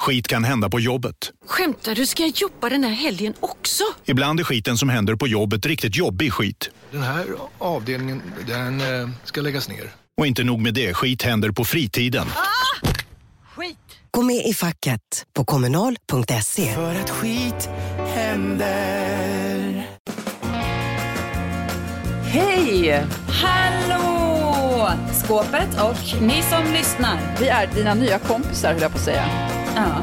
Skit kan hända på jobbet. Skämtar du? Ska jag jobba den här helgen också? Ibland är skiten som händer på jobbet riktigt jobbig skit. Den här avdelningen, den eh, ska läggas ner. Och inte nog med det, skit händer på fritiden. Skit! Gå med i facket på kommunal.se. För att skit händer. Hej! Hallå! Skåpet och ni som lyssnar. Vi är dina nya kompisar, höll jag på att säga. Ja.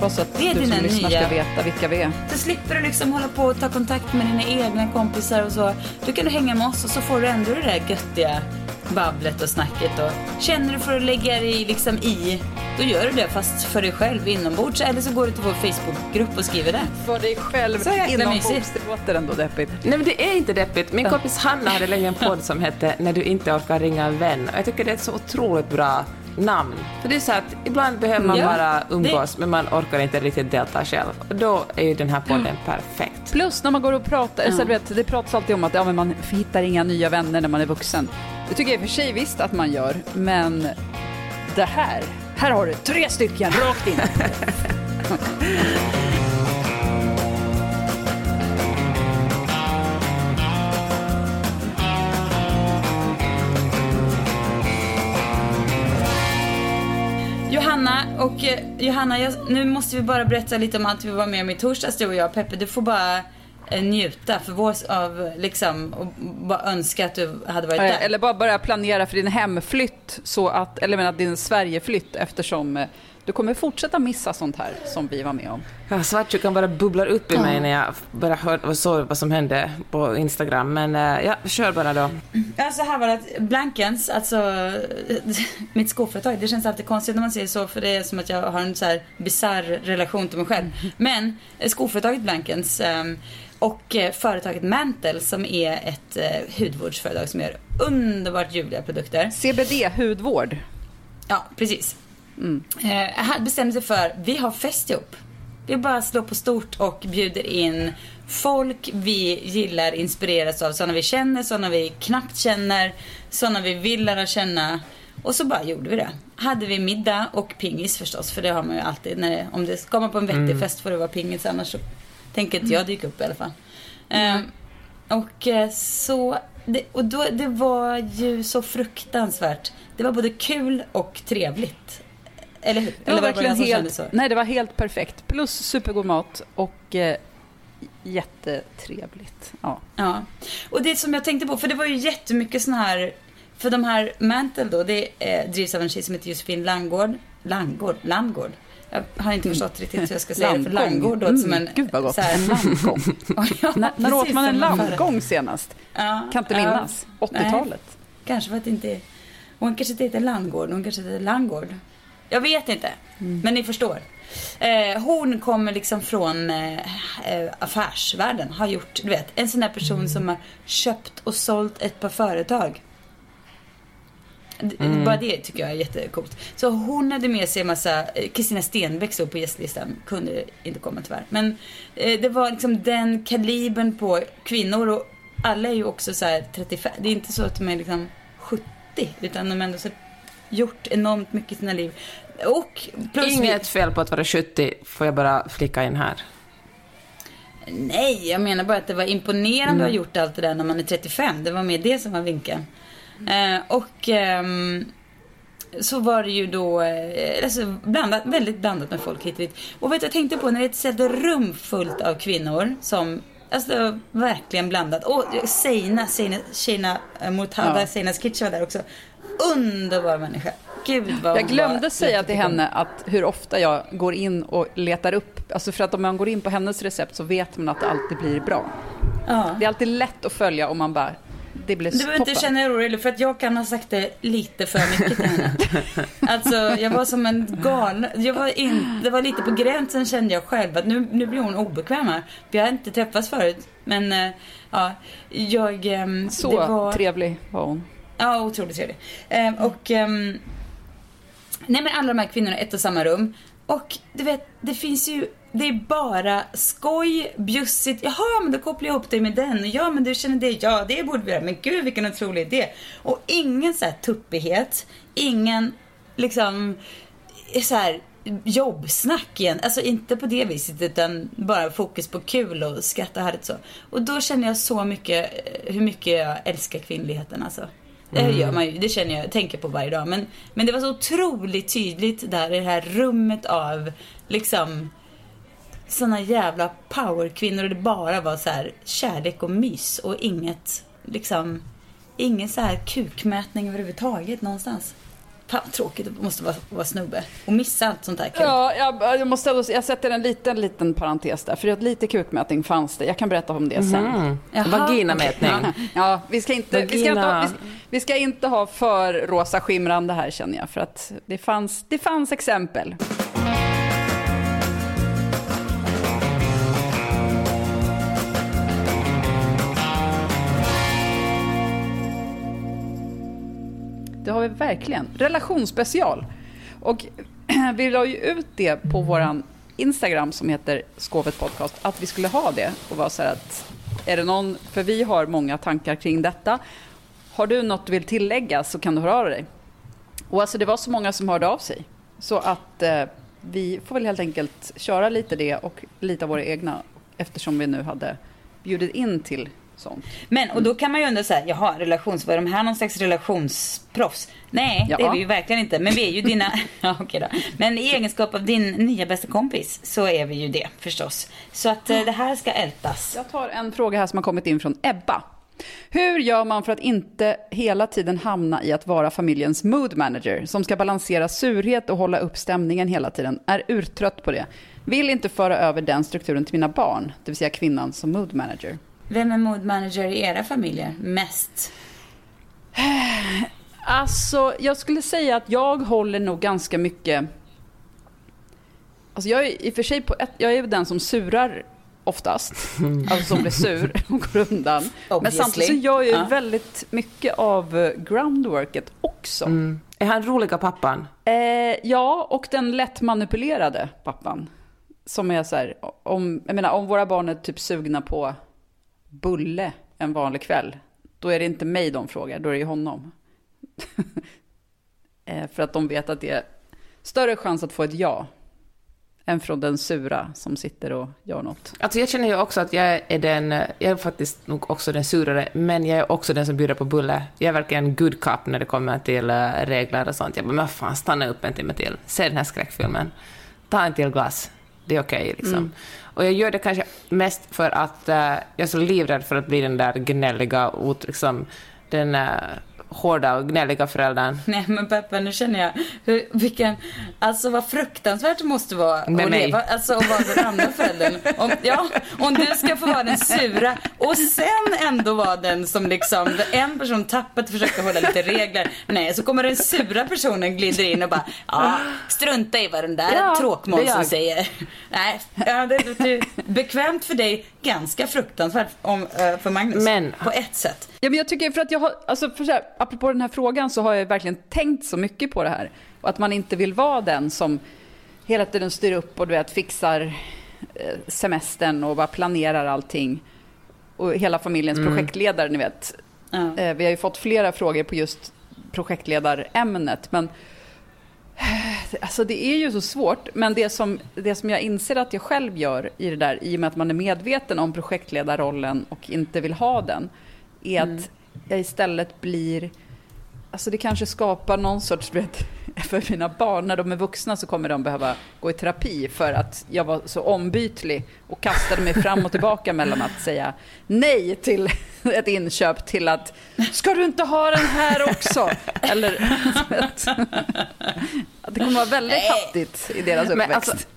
Bara så att Vi är du som dina lyssnar nya. ska veta vilka vi är. Så slipper du liksom hålla på och ta kontakt med dina egna kompisar och så. Du kan du hänga med oss och så får du ändå det där göttiga babblet och snacket. Och känner du för att lägga dig liksom i, då gör du det fast för dig själv inombords. Eller så går du till vår Facebookgrupp och skriver det. För dig själv Så jäkla inombords. mysigt. Det låter ändå deppigt. Nej men det är inte deppigt. Min kompis Hanna hade länge en podd som hette När du inte orkar ringa en vän. Och jag tycker det är ett så otroligt bra namn. För det är så att ibland behöver man Ja, bara umgås det- men man orkar inte riktigt delta själv. Och då är ju den här podden perfekt. Plus när man går och pratar, så du vet, det pratas alltid om att ja, men man hittar inga nya vänner när man är vuxen. Det tycker jag i och för sig visst att man gör, men det här, här har du tre stycken rakt in. och eh, Johanna, jag, nu måste vi bara berätta lite om allt vi var med om i torsdags du och jag. Peppe, du får bara eh, njuta för vår av liksom och bara önska att du hade varit där. Eller bara börja planera för din hemflytt, så att, eller menar din Sverigeflytt eftersom eh, du kommer fortsätta missa sånt här som vi var med om. Ja, svartsjukan bara bubblar upp i mig när jag bara hör och såg vad som hände på Instagram. Men eh, ja, kör bara då. Ja, så här var det Blankens, alltså mitt skoföretag, det känns alltid konstigt när man säger så för det är som att jag har en så här bisarr relation till mig själv. Men eh, skoföretaget Blankens ehm, och eh, företaget Mantle som är ett hudvårdsföretag som gör underbart ljuvliga produkter. CBD, hudvård. Ja, precis. Eh, här bestämde sig för, vi har fest ihop. Vi bara slår på stort och bjuder in folk vi gillar, inspireras av. Sådana vi känner, sådana vi knappt känner, sådana vi vill lära känna. Och så bara gjorde vi det. Hade vi middag och pingis förstås, för det har man ju alltid. När det, om det ska man på en vettig fest får det vara pingis, annars så tänker inte jag dyka upp i alla fall. Eh, och eh, så, det, och då, det var ju så fruktansvärt. Det var både kul och trevligt. Eller hur? Det var Eller verkligen helt, så? nej det var helt perfekt. Plus supergod mat och eh, jättetrevligt. Ja. Ja. Och det som jag tänkte på, för det var ju jättemycket sån här, för de här Mantle då, det eh, drivs av en tjej som heter Josefin Langgård. Langgård? Landgård? Jag har inte förstått riktigt hur jag ska säga det, för. Landgård låter som en... Mm, Gud vad gott. så här- En landgång. ja, när när åt man en landgång senast? Ja, Kan inte ja. minnas. 80-talet. Kanske för att det inte. Hon kanske inte heter Landgård, hon kanske heter Landgård. Jag vet inte, men ni förstår. Eh, hon kommer liksom från eh, eh, affärsvärlden, har gjort, du vet, en sån där person som har köpt och sålt ett par företag. D- Bara det tycker jag är jättecoolt. Så hon hade med sig en massa, eh, Kristina Stenbeck stod på gästlistan, kunde inte komma tyvärr. Men eh, det var liksom den kalibern på kvinnor och alla är ju också så här 35, det är inte så att de är liksom 70 utan de har ändå så gjort enormt mycket i sina liv. Och Inget fel på att vara 70, får jag bara flicka in här. Nej, jag menar bara att det var imponerande att ha gjort allt det där när man är 35. Det var mer det som var vinkeln. Eh, och ehm, så var det ju då eh, alltså blandat, väldigt blandat med folk hit och dit. Och vet du, jag tänkte på när det är ett rum fullt av kvinnor som Alltså verkligen blandat. Och Seina, Seina, Seina eh, Murtada, Ja. Seinas Kitchen var där också. Underbar människa. Gud vad Jag glömde säga till henne att hur ofta jag går in och letar upp, alltså för att om man går in på hennes recept så vet man att det alltid blir bra. Ja. Det är alltid lätt att följa om man bara det blir Du behöver inte känna dig orolig för att jag kan ha sagt det lite för mycket till henne. Alltså jag var som en galen. Jag var in, det var lite på gränsen kände jag själv att nu, nu blir hon obekväm här. Vi har inte träffats förut. Men eh, ja, jag... ehm, Så var, trevlig var hon. Ja, otroligt trevlig. Ehm, och... ehm, nej men alla de här kvinnorna i ett och samma rum. Och du vet, det finns ju... Det är bara skoj, bjussigt. Jaha, men då kopplar jag ihop dig med den. Ja, men du känner det. Ja, det borde vi göra. Men gud, vilken otrolig idé. Och ingen så här tuppighet. Ingen, liksom, så här jobbsnack igen. Alltså inte på det viset utan bara fokus på kul och skratta härligt så. Och då känner jag så mycket eh, hur mycket jag älskar kvinnligheten alltså. Det gör man ju, det känner jag, tänker på varje dag. Men, men det var så otroligt tydligt där i det här rummet av liksom såna jävla powerkvinnor och det bara var så här kärlek och mys och inget liksom ingen så här kukmätning överhuvudtaget någonstans. Fan tråkigt det måste vara, vara snubbe och missa allt sånt där kul. Ja, jag, jag, måste, jag sätter en liten, liten parentes där. För att lite kukmätning fanns det. Jag kan berätta om det sen. Mm. Vaginamätning. Ja, vi ska, inte, vi, ska inte ha, Vagina. vi, vi ska inte ha för rosa skimrande här känner jag. För att det fanns, det fanns exempel. Vi verkligen. Relationsspecial. Och vi la ju ut det på vår Instagram som heter Skåvet Podcast, att vi skulle ha det och vara så här att är det någon, för vi har många tankar kring detta. Har du något du vill tillägga så kan du höra av dig. Och alltså det var så många som hörde av sig. Så att eh, vi får väl helt enkelt köra lite det och lite av våra egna eftersom vi nu hade bjudit in till sånt. Men och då kan man ju undra så här, jaha relations, var de här någon slags relationsproffs? Nej, det Ja. är vi ju verkligen inte. Men vi är ju dina, ja okej då. Men i egenskap av din nya bästa kompis så är vi ju det förstås. Så att eh, det här ska ältas. Jag tar en fråga här som har kommit in från Ebba. Hur gör man för att inte hela tiden hamna i att vara familjens mood manager som ska balansera surhet och hålla upp stämningen hela tiden? Är urtrött på det. Vill inte föra över den strukturen till mina barn, det vill säga kvinnan som mood manager. Vem är mood manager i era familjer? Mest? Alltså, jag skulle säga att jag håller nog ganska mycket... Alltså jag är i och för sig på ett, jag är ju den som surar oftast. Alltså som blir sur och går undan. Men Obviously. samtidigt så gör jag ju Ja. väldigt mycket av eh, groundworket också. Mm. Är han roliga pappan? Eh, ja, och den lätt manipulerade pappan. Som är så här, om, jag menar, om våra barn är typ sugna på bulle en vanlig kväll, då är det inte mig de frågar, då är det ju honom. eh, för att de vet att det är större chans att få ett ja, än från den sura som sitter och gör något. Alltså jag känner ju också att jag är den, jag är faktiskt nog också den surare, men jag är också den som bjuder på bulle. Jag är verkligen good cop när det kommer till eh, regler och sånt. Jag bara, men fan, stanna upp en timme till, se den här skräckfilmen, ta en till glass, det är okej liksom. Och jag gör det kanske mest för att uh, jag är så livrädd för att bli den där gnälliga, liksom, den uh, hårda och gnälliga föräldern. Nej men Peppa, nu känner jag hur, vilken, alltså vad fruktansvärt det måste vara Med att mig. leva, alltså att vara den andra föräldern. Om, ja, om du ska få vara den sura och sen ändå vara den som liksom, en person tappet försöker hålla lite regler. Nej, så kommer den sura personen glider in och bara, ja, strunta i vad den där Ja, tråkmånsen säger. Nej, ja, det, det är bekvämt för dig, ganska fruktansvärt om, eh, för Magnus. Men- På ett sätt. Ja, men jag tycker för att jag har, alltså för så här, apropå den här frågan så har jag verkligen tänkt så mycket på det här. Och att man inte vill vara den som hela tiden styr upp och du vet, fixar eh, semestern och bara planerar allting. Och hela familjens projektledare, ni vet. Ja. Eh, Vi har ju fått flera frågor på just projektledarämnet. Men eh, alltså det är ju så svårt. Men det som, det som jag inser att jag själv gör i det där, i och med att man är medveten om projektledarrollen och inte vill ha den, är att jag istället blir... Alltså det kanske skapar någon sorts, du vet, för mina barn, när de är vuxna så kommer de behöva gå i terapi för att jag var så ombytlig och kastade mig fram och tillbaka mellan att säga nej till ett inköp till att ska du inte ha den här också? Eller vet, att det kommer vara väldigt Nej. hattigt i deras Men uppväxt.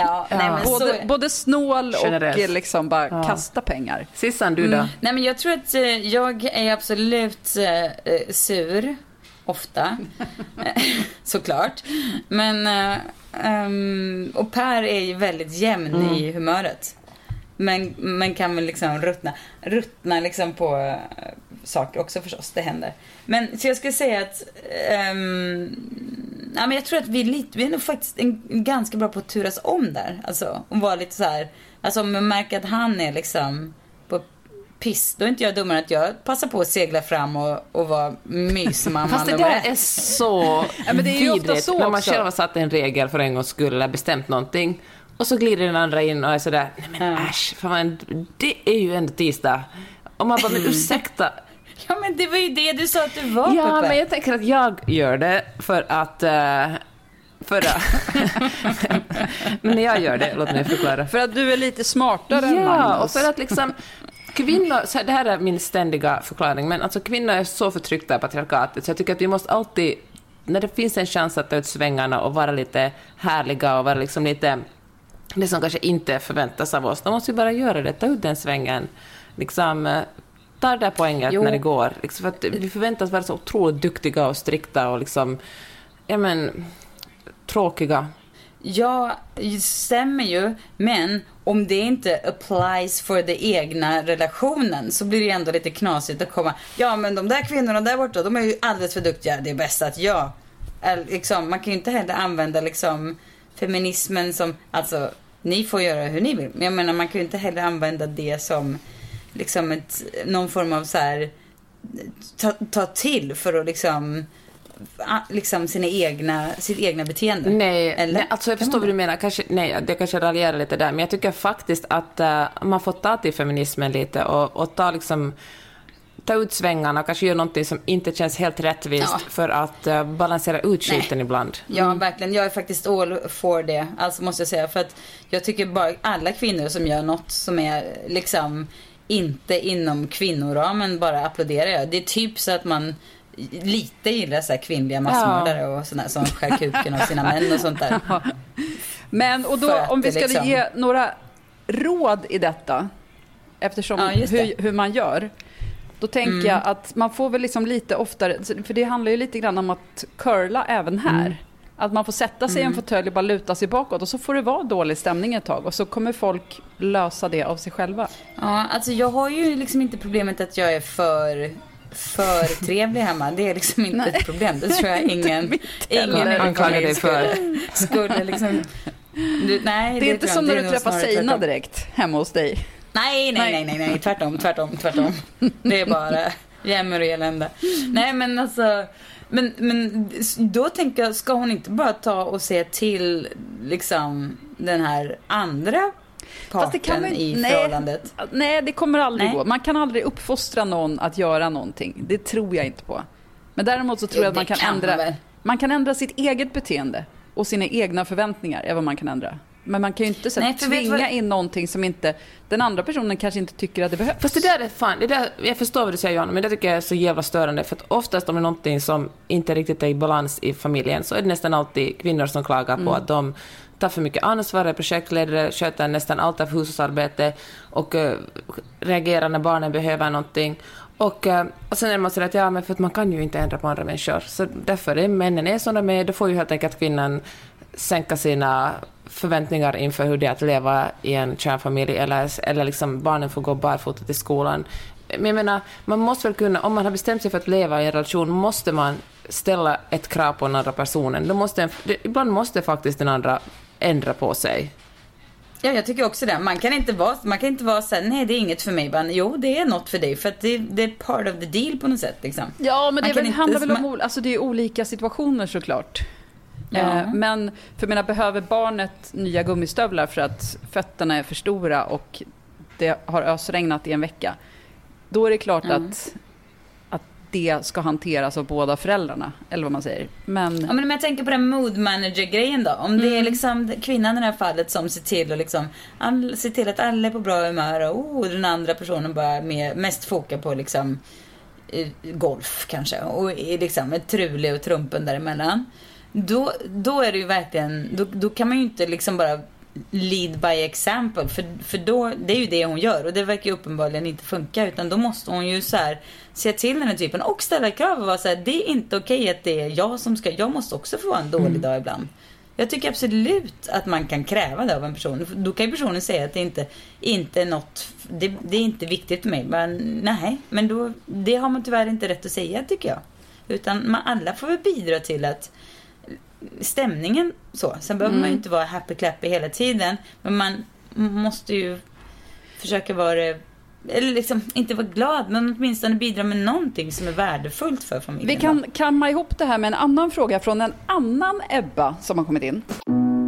Alltså, Ja, nej, men Både, så... både snål Generös. och eh, liksom bara Ja. kasta pengar. Sissan, du då? Nej men jag tror att eh, jag är absolut eh, eh, sur. Ofta. Såklart. Men, eh, ehm, och Per är ju väldigt jämn Mm. i humöret. Men, men kan väl liksom ruttna, ruttna liksom på eh, saker också förstås. Det händer. Men så jag skulle säga att ehm, nej, men jag tror att vi är, lite, vi är nog faktiskt en, ganska bra på att turas om där. Alltså, och vara lite så här. Alltså om jag märker att han är liksom på piss, då är inte jag dummare att jag passar på att segla fram och, och vara mysmamman Fast det där är så Ja, men det är ju ofta vidrigt så när man också. själv har satt en regel för en gångs skull eller bestämt någonting och så glider den andra in och är sådär, nej men Ja. äsch, fan, det är ju ändå tisdag. Och man bara, men ursäkta. Ja men det var ju det du sa att du var Ja, Peppe. men jag tänker att jag gör det för att... eh, för att men jag gör det, låt mig förklara. För att du är lite smartare än Ja, Magnus. och för att liksom kvinnor, så här, det här är min ständiga förklaring, men alltså kvinnor är så förtryckta av patriarkatet så jag tycker att vi måste alltid, när det finns en chans att ta ut svängarna och vara lite härliga och vara liksom lite det som kanske inte förväntas av oss, då måste vi bara göra det, ta ut den svängen. Liksom, eh, ta det där poänget Jo. när det går. Liksom för att vi förväntas vara så otroligt duktiga och strikta och liksom, ja men, tråkiga. Ja, det stämmer ju. Men om det inte applies för den egna relationen så blir det ändå lite knasigt att komma. Ja, men de där kvinnorna där borta, de är ju alldeles för duktiga. Det är bäst att jag... Liksom, man kan ju inte heller använda liksom feminismen som... Alltså, ni får göra hur ni vill. Men jag menar, man kan ju inte heller använda det som liksom ett, någon form av så här... Ta, ta till för att liksom... Liksom sina egna, sitt egna beteende. Nej, Eller? nej alltså jag förstår vad du menar. Kanske, nej, jag kanske raljerar lite där, men jag tycker faktiskt att eh, man får ta till feminismen lite och, och ta liksom ta ut svängarna och kanske göra någonting som inte känns helt rättvist Ja. för att eh, balansera ut skiten ibland. Ja, verkligen. Jag är faktiskt all for det. Alltså måste jag säga. För att jag tycker bara alla kvinnor som gör något som är liksom inte inom kvinnoramen bara applåderar jag. Det är typ så att man lite gillar så här kvinnliga massmördare och sådana som skär kuken av sina män och sånt där. Men och då, om vi ska liksom- ge några råd i detta, eftersom Ja, hur, hur man gör, då tänker Mm. jag att man får väl liksom lite oftare, för det handlar ju lite grann om att curla även här. Mm. Att man får sätta sig i en fåtölj och bara luta sig bakåt och så får det vara dålig stämning ett tag och så kommer folk lösa det av sig själva. Ja, alltså jag har ju liksom inte problemet att jag är för för trevlig hemma. Det är liksom inte Nej. ett problem. Det tror jag ingen, ingen Anklagar dig för. skulle, skulle liksom... Du, nej, Det är inte som när Det är du träffar tvärtom. direkt hemma hos dig. Nej, nej, nej, nej, nej, tvärtom, tvärtom, tvärtom. Det är bara jämmer och elände. Nej, men alltså, men, men då tänker jag, ska hon inte bara ta och se till liksom den här andra parten väl- i nej. förhållandet? Nej, det kommer aldrig Nej. gå. Man kan aldrig uppfostra någon att göra någonting. Det tror jag inte på. Men däremot så tror jag att man kan, kan ändra, man man kan ändra sitt eget beteende och sina egna förväntningar är vad man kan ändra. Men man kan ju inte så Nej, tvinga vad- in någonting som inte den andra personen kanske inte tycker att det behövs. Fast det där är fan, det där, jag förstår vad du säger Johanna, men det tycker jag är så jävla störande, för att oftast om det är någonting som inte riktigt är i balans i familjen, så är det nästan alltid kvinnor som klagar på att de tar för mycket ansvar, är projektledare, sköter nästan allt av hushållsarbete och eh, reagerar när barnen behöver någonting. Och, eh, och sen är man sådär att ja, men för att man kan ju inte ändra på andra människor, så därför är männen är som de är, då får ju helt enkelt kvinnan sänka sina förväntningar inför hur det är att leva i en kärnfamilj eller, eller liksom barnen får gå barfota till skolan. Men jag menar, man måste väl kunna, om man har bestämt sig för att leva i en relation, måste man ställa ett krav på den andra personen. Då måste en, det, ibland måste faktiskt den andra ändra på sig. Ja, jag tycker också det. Man kan inte vara, man kan inte vara så här, nej det är inget för mig. Bara, jo, det är något för dig. För att det, det är part of the deal på något sätt liksom. Ja, men det väl, inte- handlar väl om man- alltså det är olika situationer såklart. Ja. Eh, Men för menar, behöver barnet nya gummistövlar för att fötterna är för stora och det har ösregnat i en vecka, då är det klart Mm. att, att det ska hanteras av båda föräldrarna, eller vad man säger. Men, Ja, men om jag tänker på den mood manager-grejen då. Om det är Mm. liksom kvinnan i det här fallet som ser till och liksom, all, ser till att alla är på bra humör och oh, den andra personen bara med, mest fokar på liksom eh, golf kanske och är liksom Trule och Trumpen däremellan. Då, då är det ju verkligen, då, då kan man ju inte liksom bara lead by example. För, för då, det är ju det hon gör och det verkar ju uppenbarligen inte funka. Utan då måste hon ju så här se till den här typen och ställa krav och vara så här, det är inte okej att det är jag som ska, jag måste också få vara en dålig dag ibland. Jag tycker absolut att man kan kräva det av en person. Då kan ju personen säga att det inte, inte är något, det, det är inte viktigt för mig. Men nej, men då, det har man tyvärr inte rätt att säga tycker jag. Utan man, alla får väl bidra till att stämningen så. Sen behöver man ju inte vara happy clappy hela tiden. Men man måste ju försöka vara eller liksom inte vara glad, men åtminstone bidra med någonting som är värdefullt för familjen. Vi kan kamma ihop det här med en annan fråga från en annan Ebba som har kommit in.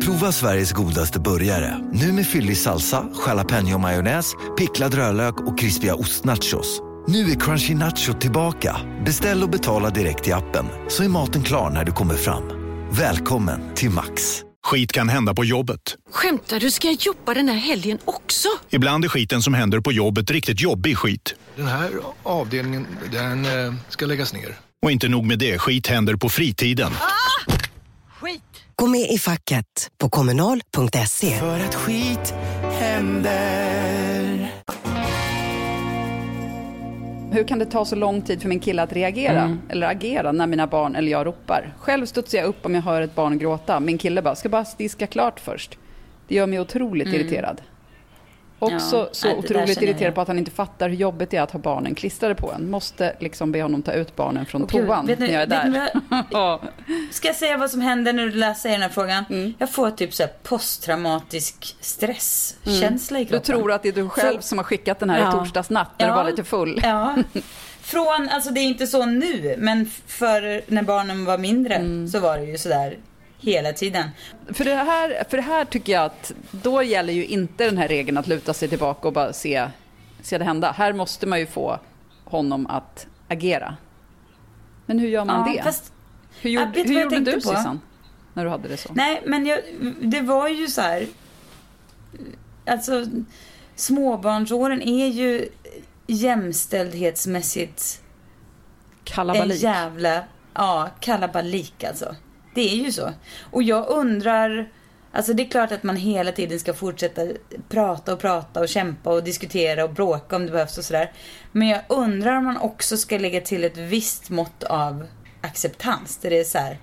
Prova Sveriges godaste burgare. Nu med fyllig salsa, jalapeño majonnäs, picklad rödlök och krispiga ostnachos. Nu är Crunchy Nacho tillbaka. Beställ och betala direkt i appen så är maten klar när du kommer fram. Välkommen till Max. Skit kan hända på jobbet. Skämtar du? Ska jag jobba den här helgen också? Ibland är skiten som händer på jobbet riktigt jobbig skit. Den här avdelningen, den eh, ska läggas ner. Och inte nog med det, skit händer på fritiden. Skit! Gå med i facket på kommunal.se. För att skit händer. Hur kan det ta så lång tid för min kille att reagera eller agera när mina barn eller jag ropar? Själv studsar jag upp om jag hör ett barn gråta. Min kille bara, ska bara diska klart först. Det gör mig otroligt irriterad. Också Ja, så otroligt jag. irriterad på att han inte fattar hur jobbigt det är att ha barnen klistrade på en. Måste liksom be honom ta ut barnen från gud, toan vet ni- när jag är där. Ja. Ska jag säga vad som händer när du läser den här frågan? Mm. Jag får typ så här posttraumatisk stresskänsla i Du kroppen. tror att det är du själv som har skickat den här Ja. i torsdags natt när du Ja. var lite full. Ja. Från, alltså det är inte så nu, men för när barnen var mindre Mm. så var det ju sådär hela tiden. För det, här, för det här tycker jag att då gäller ju inte den här regeln att luta sig tillbaka och bara se, se det hända. Här måste man ju få honom att agera. Men hur gör man Ja, det? fast- hur gjorde, hur jag gjorde du på? Sissan? När du hade det så? Nej, men jag, det var ju så här. Alltså, småbarnsåren är ju jämställdhetsmässigt en Kalabalik. jävla, ja, kalabalik alltså. Det är ju så. Och jag undrar, alltså det är klart att man hela tiden ska fortsätta prata och prata och kämpa och diskutera och bråka om det behövs och sådär. Men jag undrar om man också ska lägga till ett visst mått av acceptans. Där det är så här,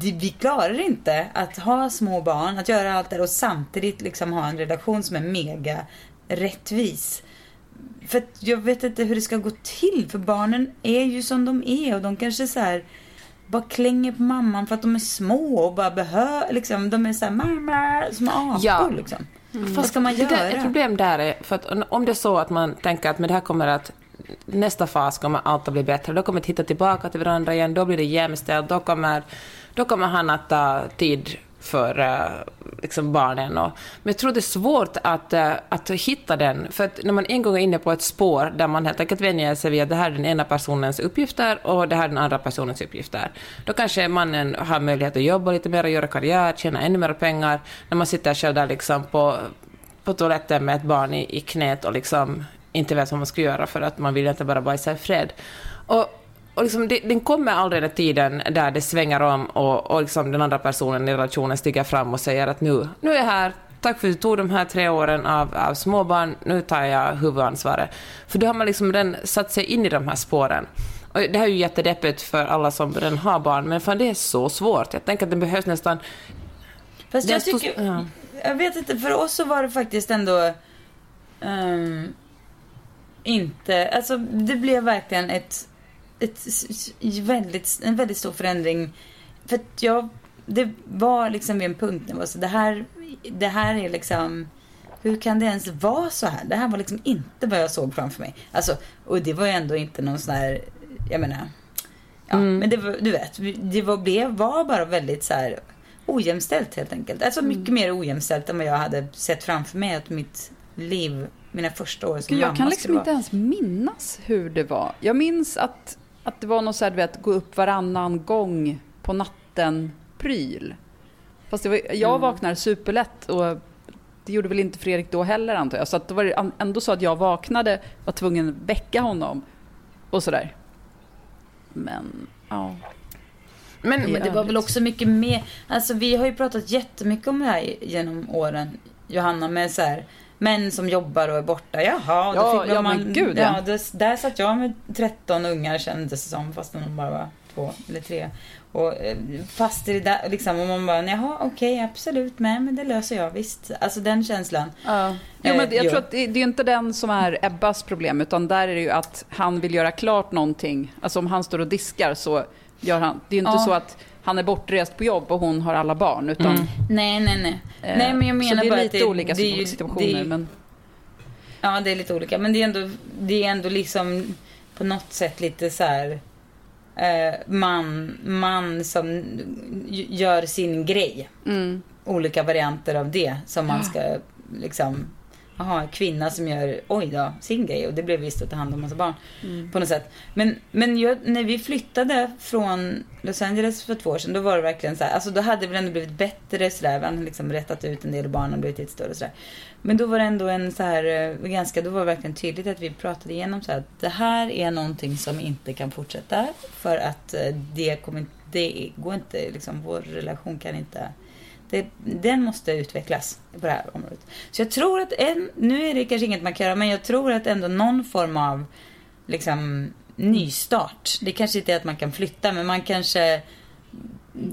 vi klarar inte att ha små barn, att göra allt det och samtidigt liksom ha en relation som är mega rättvis. För att jag vet inte hur det ska gå till. För barnen är ju som de är och de kanske så här bara klänger på mamman för att de är små och bara behöver, liksom, de är så här mamma, som apor Ja. liksom. Vad ska man Det där, ett göra? problem där är, för att om det är så att man tänker att men det här kommer att nästa fas kommer allt att bli bättre, då kommer vi hitta tillbaka till varandra igen, då blir det jämställt, då kommer, då kommer han att ta tid för liksom barnen. Och, men jag tror det är svårt att, eh, att hitta den, för att när man en gång är inne på ett spår där man helt enkelt vänjer sig vid att det här är den ena personens uppgifter och det här är den andra personens uppgifter, då kanske mannen har möjlighet att jobba lite mer, göra karriär, tjäna ännu mer pengar, när man sitter själv där liksom på på toaletten med ett barn i, i knät och liksom inte vet vad man ska göra för att man vill inte bara bajsa i fred. Och, och liksom det, den kommer aldrig den tiden där det svänger om och, och liksom den andra personen i relationen stiger fram och säger att nu, nu är jag här, tack för att du tog de här tre åren av, av småbarn, nu tar jag huvudansvaret. För då har man liksom redan satt sig in i de här spåren. Och det här är ju jättedeppigt för alla som redan har barn, men fan det är så svårt. Jag tänker att det behövs nästan... Fast jag tycker, ja. jag vet inte, för oss så var det faktiskt ändå ehm, inte, alltså det blev verkligen ett, ett väldigt, en väldigt stor förändring. För att jag, det var liksom vid en punkt när jag var så, det här, det här är liksom, hur kan det ens vara så här? Det här var liksom inte vad jag såg framför mig. Alltså, och det var ju ändå inte någon sån här, jag menar, ja, men det var, du vet, det var, blev, var bara väldigt så här ojämställt helt enkelt. Alltså mycket mer ojämställt än vad jag hade sett framför mig att mitt liv, mina första år som Gud, mamma jag kan liksom inte ens minnas hur det var. Jag minns att, att det var något så här, du vet, gå upp varannan gång på natten-pryl. Fast var, jag Mm. vaknar superlätt och det gjorde väl inte Fredrik då heller antar jag. Så att det var ändå så att jag vaknade, var tvungen att väcka honom och sådär. Men, ja. Men, Men det var väl också mycket mer, alltså vi har ju pratat jättemycket om det här genom åren, Johanna, med så här män som jobbar och är borta. Jaha, då Ja, fick ja, man, men gud, ja. ja. då, där satt jag med 13 ungar kändes det som, fast de bara var två eller tre. Och eh, fast i det där, liksom, och man bara, jaha, okej, absolut, med, men det löser jag, visst. Alltså den känslan. Ja. Jo, men Eh, jag tror att det, det är inte den som är Ebbas problem, utan där är det ju att han vill göra klart någonting. Alltså om han står och diskar så gör han... Det är ju inte Ja. så att han är bortrest på jobb och hon har alla barn, utan... Nej, nej, nej. eh, nej, men jag menar så det är bara lite det, olika det situationer, det men... Ja, det är lite olika. Men det är ändå, det är ändå liksom på något sätt lite så här eh, man, man som gör sin grej. Mm. Olika varianter av det som man ska liksom Jaha, kvinna som gör, oj då, sin grej. Och det blev visst att ta hand om massa barn. Mm. På något sätt. Men, men jag, när vi flyttade från Los Angeles för två år sedan, då var det verkligen så här, alltså då hade det väl ändå blivit bättre sådär. Vi hade liksom rättat ut en del och barnen blivit lite större och sådär. Men då var det ändå en så här, eh, ganska, då var det verkligen tydligt att vi pratade igenom så här, att det här är någonting som inte kan fortsätta. För att eh, det kommer det går inte, liksom vår relation kan inte det, den måste utvecklas på det här området. Så jag tror att en, nu är det kanske inget man kan göra, men jag tror att ändå någon form av liksom nystart. Det kanske inte är att man kan flytta, men man kanske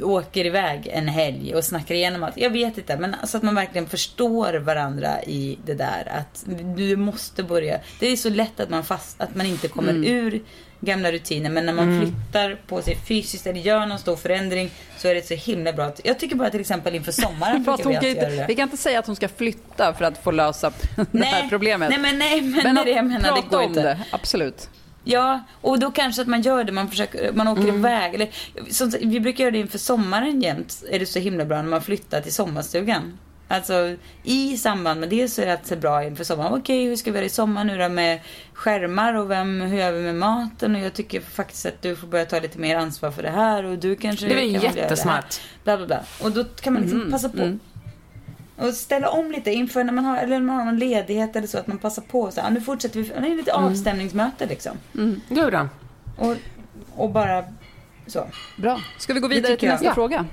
åker iväg en helg och snackar igenom allt. Jag vet inte, men alltså att man verkligen förstår varandra i det där. Att du måste börja. Det är så lätt att man fast, att man inte kommer ur gamla rutiner. Men när man flyttar på sig fysiskt eller gör någon stor förändring så är det så himla bra. att- Jag tycker bara till exempel inför sommaren Fast brukar vi hon kan inte, det. vi kan inte säga att hon ska flytta för att få lösa det här problemet. Nej men nej men, Men det är det jag menar, det går inte. det, absolut. Ja, och då kanske att man gör det, man, försöker, man åker Mm. iväg. Eller, sagt, vi brukar göra det inför sommaren jämt, är det så himla bra när man flyttar till sommarstugan. Alltså i samband med det så är det alltid bra inför sommaren. Okej, hur ska vi göra i sommar nu då med skärmar och vem, hur gör vi med maten? Och jag tycker faktiskt att du får börja ta lite mer ansvar för det här och du kanske Det här. jättesmart. Bla, bla, bla. Och då kan man liksom Mm, passa på. mm. Och ställa om lite inför när man har, eller när man har någon ledighet eller så, att man passar på. Så, här, "Ah, nu fortsätter vi, det är lite Mm. avstämningsmöte liksom. Det är bra. Och, och bara så. Bra. Ska vi gå vidare till jag. nästa Ja. fråga?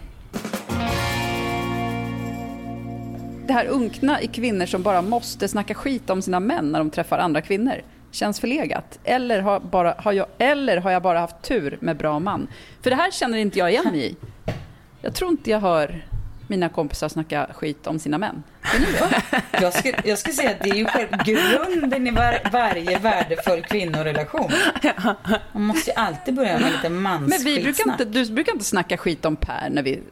Det här unkna i kvinnor som bara måste snacka skit om sina män när de träffar andra kvinnor. Känns förlegat. Eller har, bara, har jag, eller har jag bara haft tur med bra man? För det här känner inte jag igen mig i. Jag tror inte jag hör mina kompisar snacka skit om sina män. Jag skulle, jag skulle säga att det är ju själv grunden i var, varje värdefull kvinnorelation. Man måste ju alltid börja med lite Men vi brukar mansskitsnack. inte, du brukar inte snacka skit om Per när vi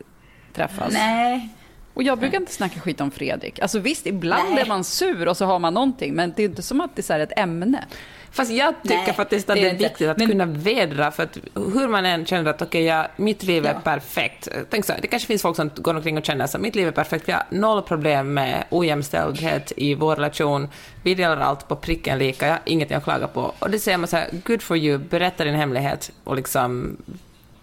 träffas. Nej. Och jag brukar inte snacka skit om Fredrik. Alltså visst, ibland Nej. är man sur och så har man någonting, men det är inte som att det är ett ämne. Fast jag tycker Nej, faktiskt att det det är är inte. viktigt att Men- kunna vädra, för att hur man än känner att okej, ja, mitt liv är Ja. perfekt. Tänk så, det kanske finns folk som går omkring och känner att mitt liv är perfekt, vi har noll problem med ojämställdhet i vår relation, vi delar allt på pricken lika, jag har ingenting att klaga på. Och det säger man så här, good for you, berätta din hemlighet och liksom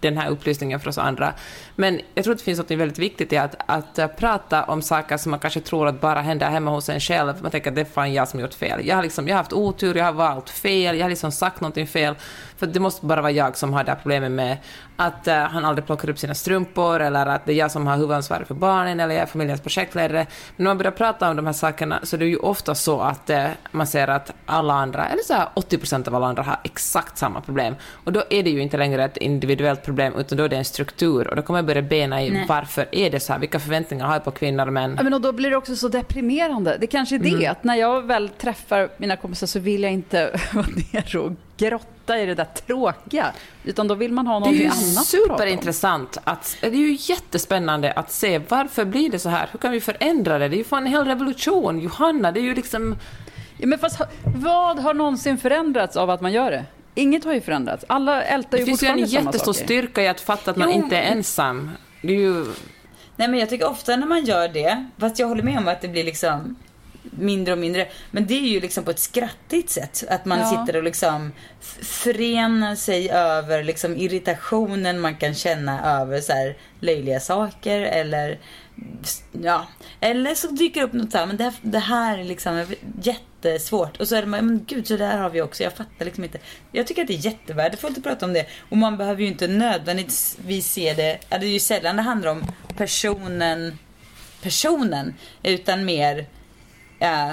den här upplysningen för oss andra. Men jag tror att det finns något väldigt viktigt i att, att eh, prata om saker som man kanske tror att bara händer hemma hos en själv. Man tänker att det är fan jag som gjort fel. Jag har, liksom, jag har haft otur, jag har valt fel, jag har liksom sagt någonting fel. För det måste bara vara jag som har det här problemet med att uh, han aldrig plockar upp sina strumpor eller att det är jag som har huvudansvaret för barnen eller jag är familjens projektledare. Men när man börjar prata om de här sakerna så är det ju ofta så att uh, man ser att alla andra, eller så här 80 procent av alla andra har exakt samma problem. Och då är det ju inte längre ett individuellt problem utan då är det en struktur och då kommer börja bena i Nej. varför är det så här, vilka förväntningar har jag på kvinnor och män? Ja, men och då blir det också så deprimerande. Det kanske är det, att när jag väl träffar mina kompisar så vill jag inte vara nere och grotta i det där tråkiga. Utan då vill man ha Det är någonting ju annat att prata om. superintressant. Att, det är ju jättespännande att se varför blir det så här? Hur kan vi förändra det? Det är ju fan en hel revolution. Johanna, det är ju liksom... Ja, men fast, vad har någonsin förändrats av att man gör det? Inget har ju förändrats. Alla ältar Det ju finns ju en fortfarande samma jättestor saker. styrka i att fatta att man Jo, inte är ensam. Det är ju... Nej men jag tycker ofta när man gör det, fast jag håller med om att det blir liksom mindre och mindre. Men det är ju liksom på ett skrattigt sätt. Att man Ja. sitter och liksom förenar sig över liksom irritationen man kan känna över så här löjliga saker eller Ja, eller så dyker det upp något så här, men det, det här är liksom jättesvårt. Och så är det men gud, så där har vi också. Jag fattar liksom inte. Jag tycker att det är jättevärdefullt att prata om det. Och man behöver ju inte nödvändigtvis se det, det är ju sällan det handlar om personen, personen, utan mer, ja,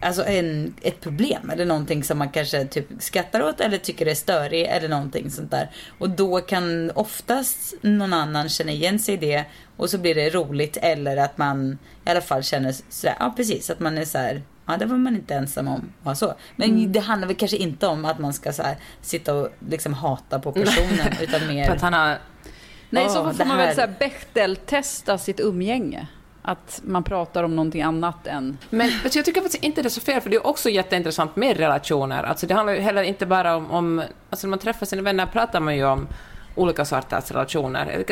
alltså en, ett problem eller någonting som man kanske typ skrattar åt eller tycker är störig eller någonting sånt där. Och då kan oftast någon annan känna igen sig i det och så blir det roligt eller att man i alla fall känner sådär, ja precis, att man är så här, ja det var man inte ensam om ha så. Men det handlar väl kanske inte om att man ska så här, sitta och liksom hata på personen utan mer... För att han har... Nej, Åh, så får man här- väl så här Bechdel-testa sitt umgänge. Att man pratar om någonting annat än... Men du, jag tycker faktiskt inte det är så fel, för det är också jätteintressant med relationer. Alltså det handlar ju heller inte bara om... om alltså när man träffar sina vänner pratar man ju om olika sorters relationer.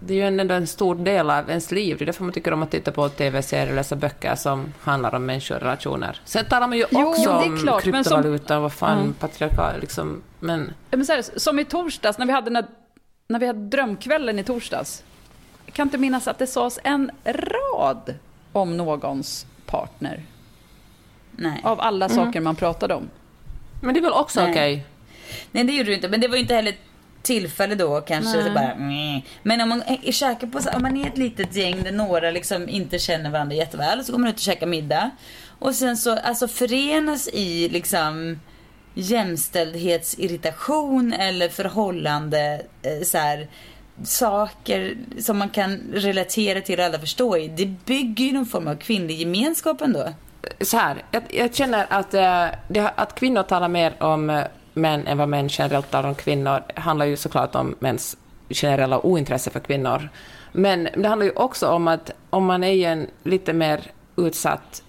Det är ju ändå en stor del av ens liv. Det är därför man tycker om att titta på tv-serier och läsa böcker som handlar om människorelationer. Sen talar man ju Jo, också är om klart, kryptovaluta och vad fan, Mm. patriarkat, liksom. Men Men här, som i torsdags, när vi, hade, när, när vi hade drömkvällen i torsdags. Kan inte minnas att det sades en rad om någons partner. Nej. Av alla Mm. saker man pratade om. Men det är väl också okej? Nej det gjorde du inte. Men det var ju inte heller tillfälle då kanske. Så bara. Men om man är käkar på, så- om man är ett litet gäng där några liksom inte känner varandra jätteväl. Så går man ut och käkar middag. Och sen så alltså förenas i liksom jämställdhetsirritation eller förhållande eh, så här, saker som man kan relatera till och alla förstår i. Det bygger ju någon form av kvinnlig gemenskap ändå. så här, jag, jag känner att, eh, det, att kvinnor talar mer om eh, män än vad män generellt talar om kvinnor handlar ju såklart om mäns generella ointresse för kvinnor. Men det handlar ju också om att om man är i en lite mer utsatt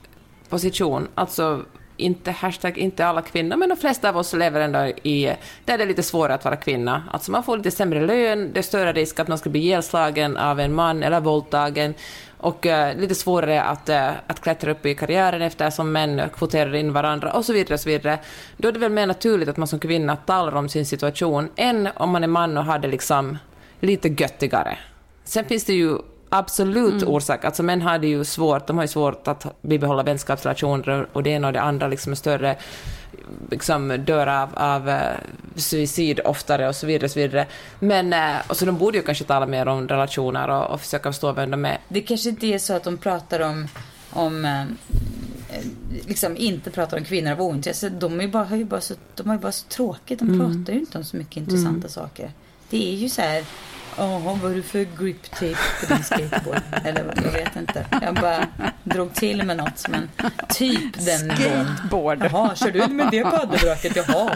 position, alltså inte hashtag inte alla kvinnor, men de flesta av oss lever ändå i, där det är lite svårare att vara kvinna. Alltså man får lite sämre lön, det är större risk att man ska bli ihjälslagen av en man eller våldtagen och eh, lite svårare att, eh, att klättra upp i karriären eftersom män kvoterar in varandra och så vidare. Och så vidare. Då är det väl mer naturligt att man som kvinna talar om sin situation än om man är man och har det liksom lite göttigare. Sen finns det ju absolut orsak. Alltså män har det ju svårt, de har ju svårt att bibehålla vänskapsrelationer och det ena och det andra liksom är större, liksom dör av, av eh, suicid oftare och så vidare. Så vidare. Men, eh, och så de borde ju kanske tala mer om relationer och, och försöka förstå vem de är. Det kanske inte är så att de pratar om, om eh, liksom inte pratar om kvinnor av ointresse. De, är ju bara, har ju bara så, de har ju bara så tråkigt. De pratar ju inte om så mycket intressanta saker. Det är ju så här. Jaha, vad har du för grip tape på din skateboard? Eller jag vet inte. Jag bara drog till med något. Men typ den nivån. Skateboard. Jaha, kör du med det padelbråket? Jaha.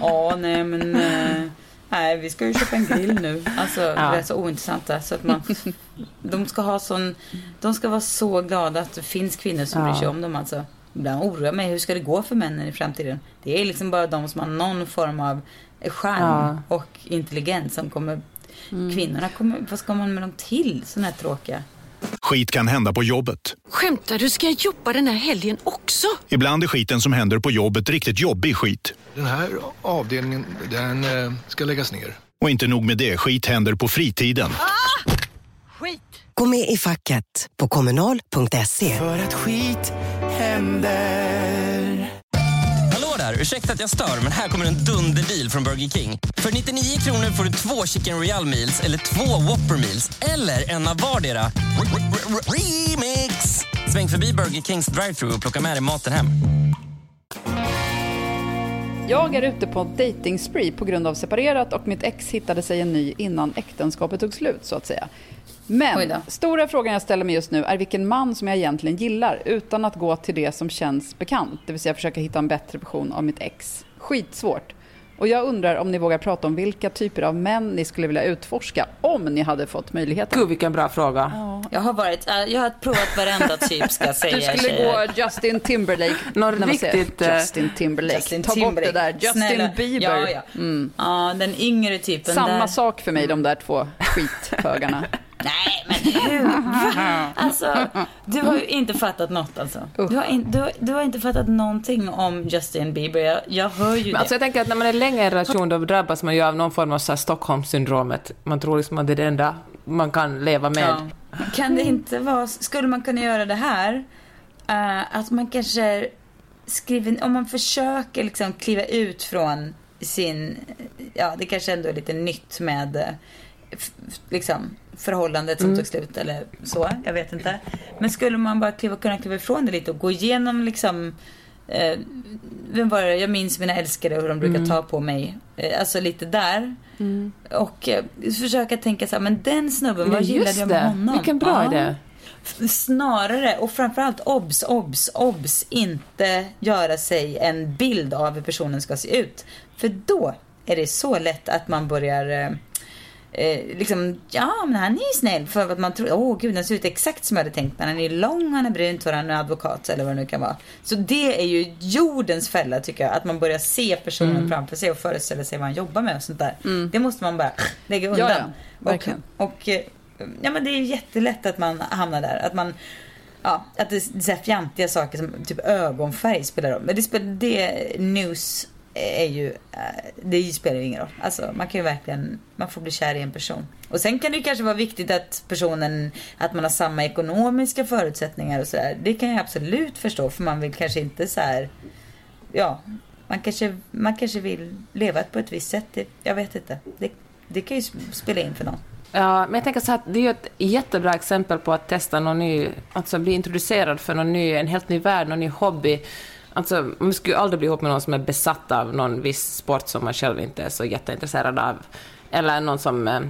Ja, nej men. eh, Nej, vi ska ju köpa en grill nu. Alltså, det är så ointressanta. Så att man, de ska ha sån, de ska vara så glada att det finns kvinnor som Ja. bryr sig om dem alltså. Ibland oroar jag mig, hur ska det gå för männen i framtiden? Det är liksom bara de som har någon form av charm och intelligens som kommer, kvinnorna kommer, vad ska man med dem till? Såna här tråkiga. Skit kan hända på jobbet. Skämtar du? Ska jag jobba den här helgen också? Ibland är skiten som händer på jobbet riktigt jobbig skit. Den här avdelningen, den eh, ska läggas ner. Och inte nog med det, skit händer på fritiden. Skit! Gå med i facket på kommunal.se. För att skit händer. Där! Ursäkta att jag stör, men här kommer en dunderdeal från Burger King. För 99 kronor får du två Chicken Royal Meals eller två Whopper Meals eller en av vardera. Remix! Sväng förbi Burger Kings drive-thru och plocka med dig maten hem. Jag är ute på dating spree på grund av separerat och mitt ex hittade sig en ny innan äktenskapet tog slut så att säga. Men stora frågan jag ställer mig just nu är vilken man som jag egentligen gillar utan att gå till det som känns bekant, det vill säga försöka hitta en bättre version av mitt ex. Skitsvårt. Och jag undrar om ni vågar prata om vilka typer av män ni skulle vilja utforska om ni hade fått möjligheten. Gud, vilken bra fråga. Jag har varit, äh, jag har provat varenda typ ska jag säga. Du skulle tjejer. gå Justin Timberlake. Något när man säger riktigt, eh, Justin Timberlake. Justin Ta bort det där. Justin Snälla. Bieber. Ja, ja. ja, den yngre typen. Samma där. sak för mig, de där två skithögarna. Nej, men hur? Va? Alltså, Alltså, du har ju inte fattat något alltså. Du har, in, du, har- du har inte fattat någonting om Justin Bieber. Jag, jag hör ju Men det. alltså jag tänker att när man är länge i en relation då drabbas man ju av någon form av så här Stockholmssyndromet. Man tror liksom att det är det enda man kan leva med. Ja. Kan det inte vara, skulle man kunna göra det här? eh, att man kanske skriver, om man försöker liksom kliva ut från sin, ja det kanske ändå är lite nytt med eh, liksom förhållandet som tog slut eller så, jag vet inte. Men skulle man bara kliva, kunna kliva ifrån det lite och gå igenom liksom Eh, vem var det? Jag minns mina älskare och hur de brukar ta på mig. Eh, alltså lite där. Och eh, försöka tänka så här, men den snubben, vad Ja, gillade jag med det. honom? Vilken bra idé. F- Snarare, och framförallt obs, obs, obs, inte göra sig en bild av hur personen ska se ut. För då är det så lätt att man börjar eh, liksom, ja men han är ju snäll för att man tror, åh gud den ser ut exakt som jag hade tänkt. Men han är lång, han är brunt, och han är advokat eller vad det nu kan vara. Så det är ju jordens fälla tycker jag. Att man börjar se personen Mm. framför sig och föreställa sig vad han jobbar med och sånt där. Det måste man bara lägga undan. Ja, ja, verkligen. Och, och eh, ja men det är ju jättelätt att man hamnar där. Att man Ja, att det är så här fjantiga saker som typ ögonfärg spelar roll. Men det, spelar, det news är ju, eh, det spelar ju ingen roll. Alltså man kan ju verkligen, man får bli kär i en person. Och sen kan det ju kanske vara viktigt att personen, att man har samma ekonomiska förutsättningar och sådär. Det kan jag absolut förstå för man vill kanske inte så här, ja, man kanske, man kanske vill leva på ett visst sätt. Det, jag vet inte. Det, det kan ju spela in för någon. Ja, men jag tänker så här, att det är ju ett jättebra exempel på att testa någon ny, alltså bli introducerad för någon ny, en helt ny värld, någon ny hobby. Alltså, man skulle aldrig bli ihop med någon som är besatt av någon viss sport som man själv inte är så jätteintresserad av. Eller någon som, eh,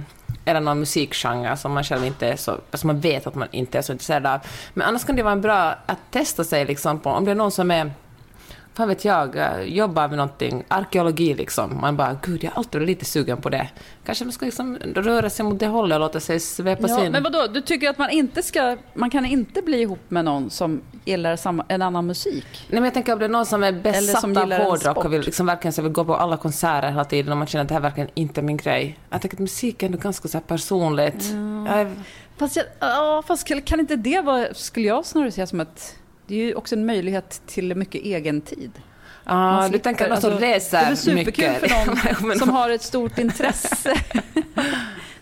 eller någon musikgenre som man själv inte är så, alltså man vet att man inte är så intresserad av. Men annars kan det vara bra att testa sig liksom på, om det är någon som är fan vet jag, eh, jobbar med någonting, arkeologi liksom. Man bara, gud, jag har alltid varit lite sugen på det. Kanske man ska liksom röra sig mot det hållet och låta sig svepas Ja, in. men vadå, du tycker att man inte ska, man kan inte bli ihop med någon som gillar samma, en annan musik? Nej, men jag tänker om det är någon som är besatt som av hårdrock och vill liksom verkligen så vill gå på alla konserter hela tiden och man känner att det här verkligen inte är min grej. Jag tänker att musik är ändå ganska så här personligt. Jag, Fast, jag, ja, fast kan- inte det vara, skulle jag snarare säga som att det är ju också en möjlighet till mycket egen tid. ah, Man du tänker att som alltså, reser Det är superkul mycket. för någon som har ett stort intresse.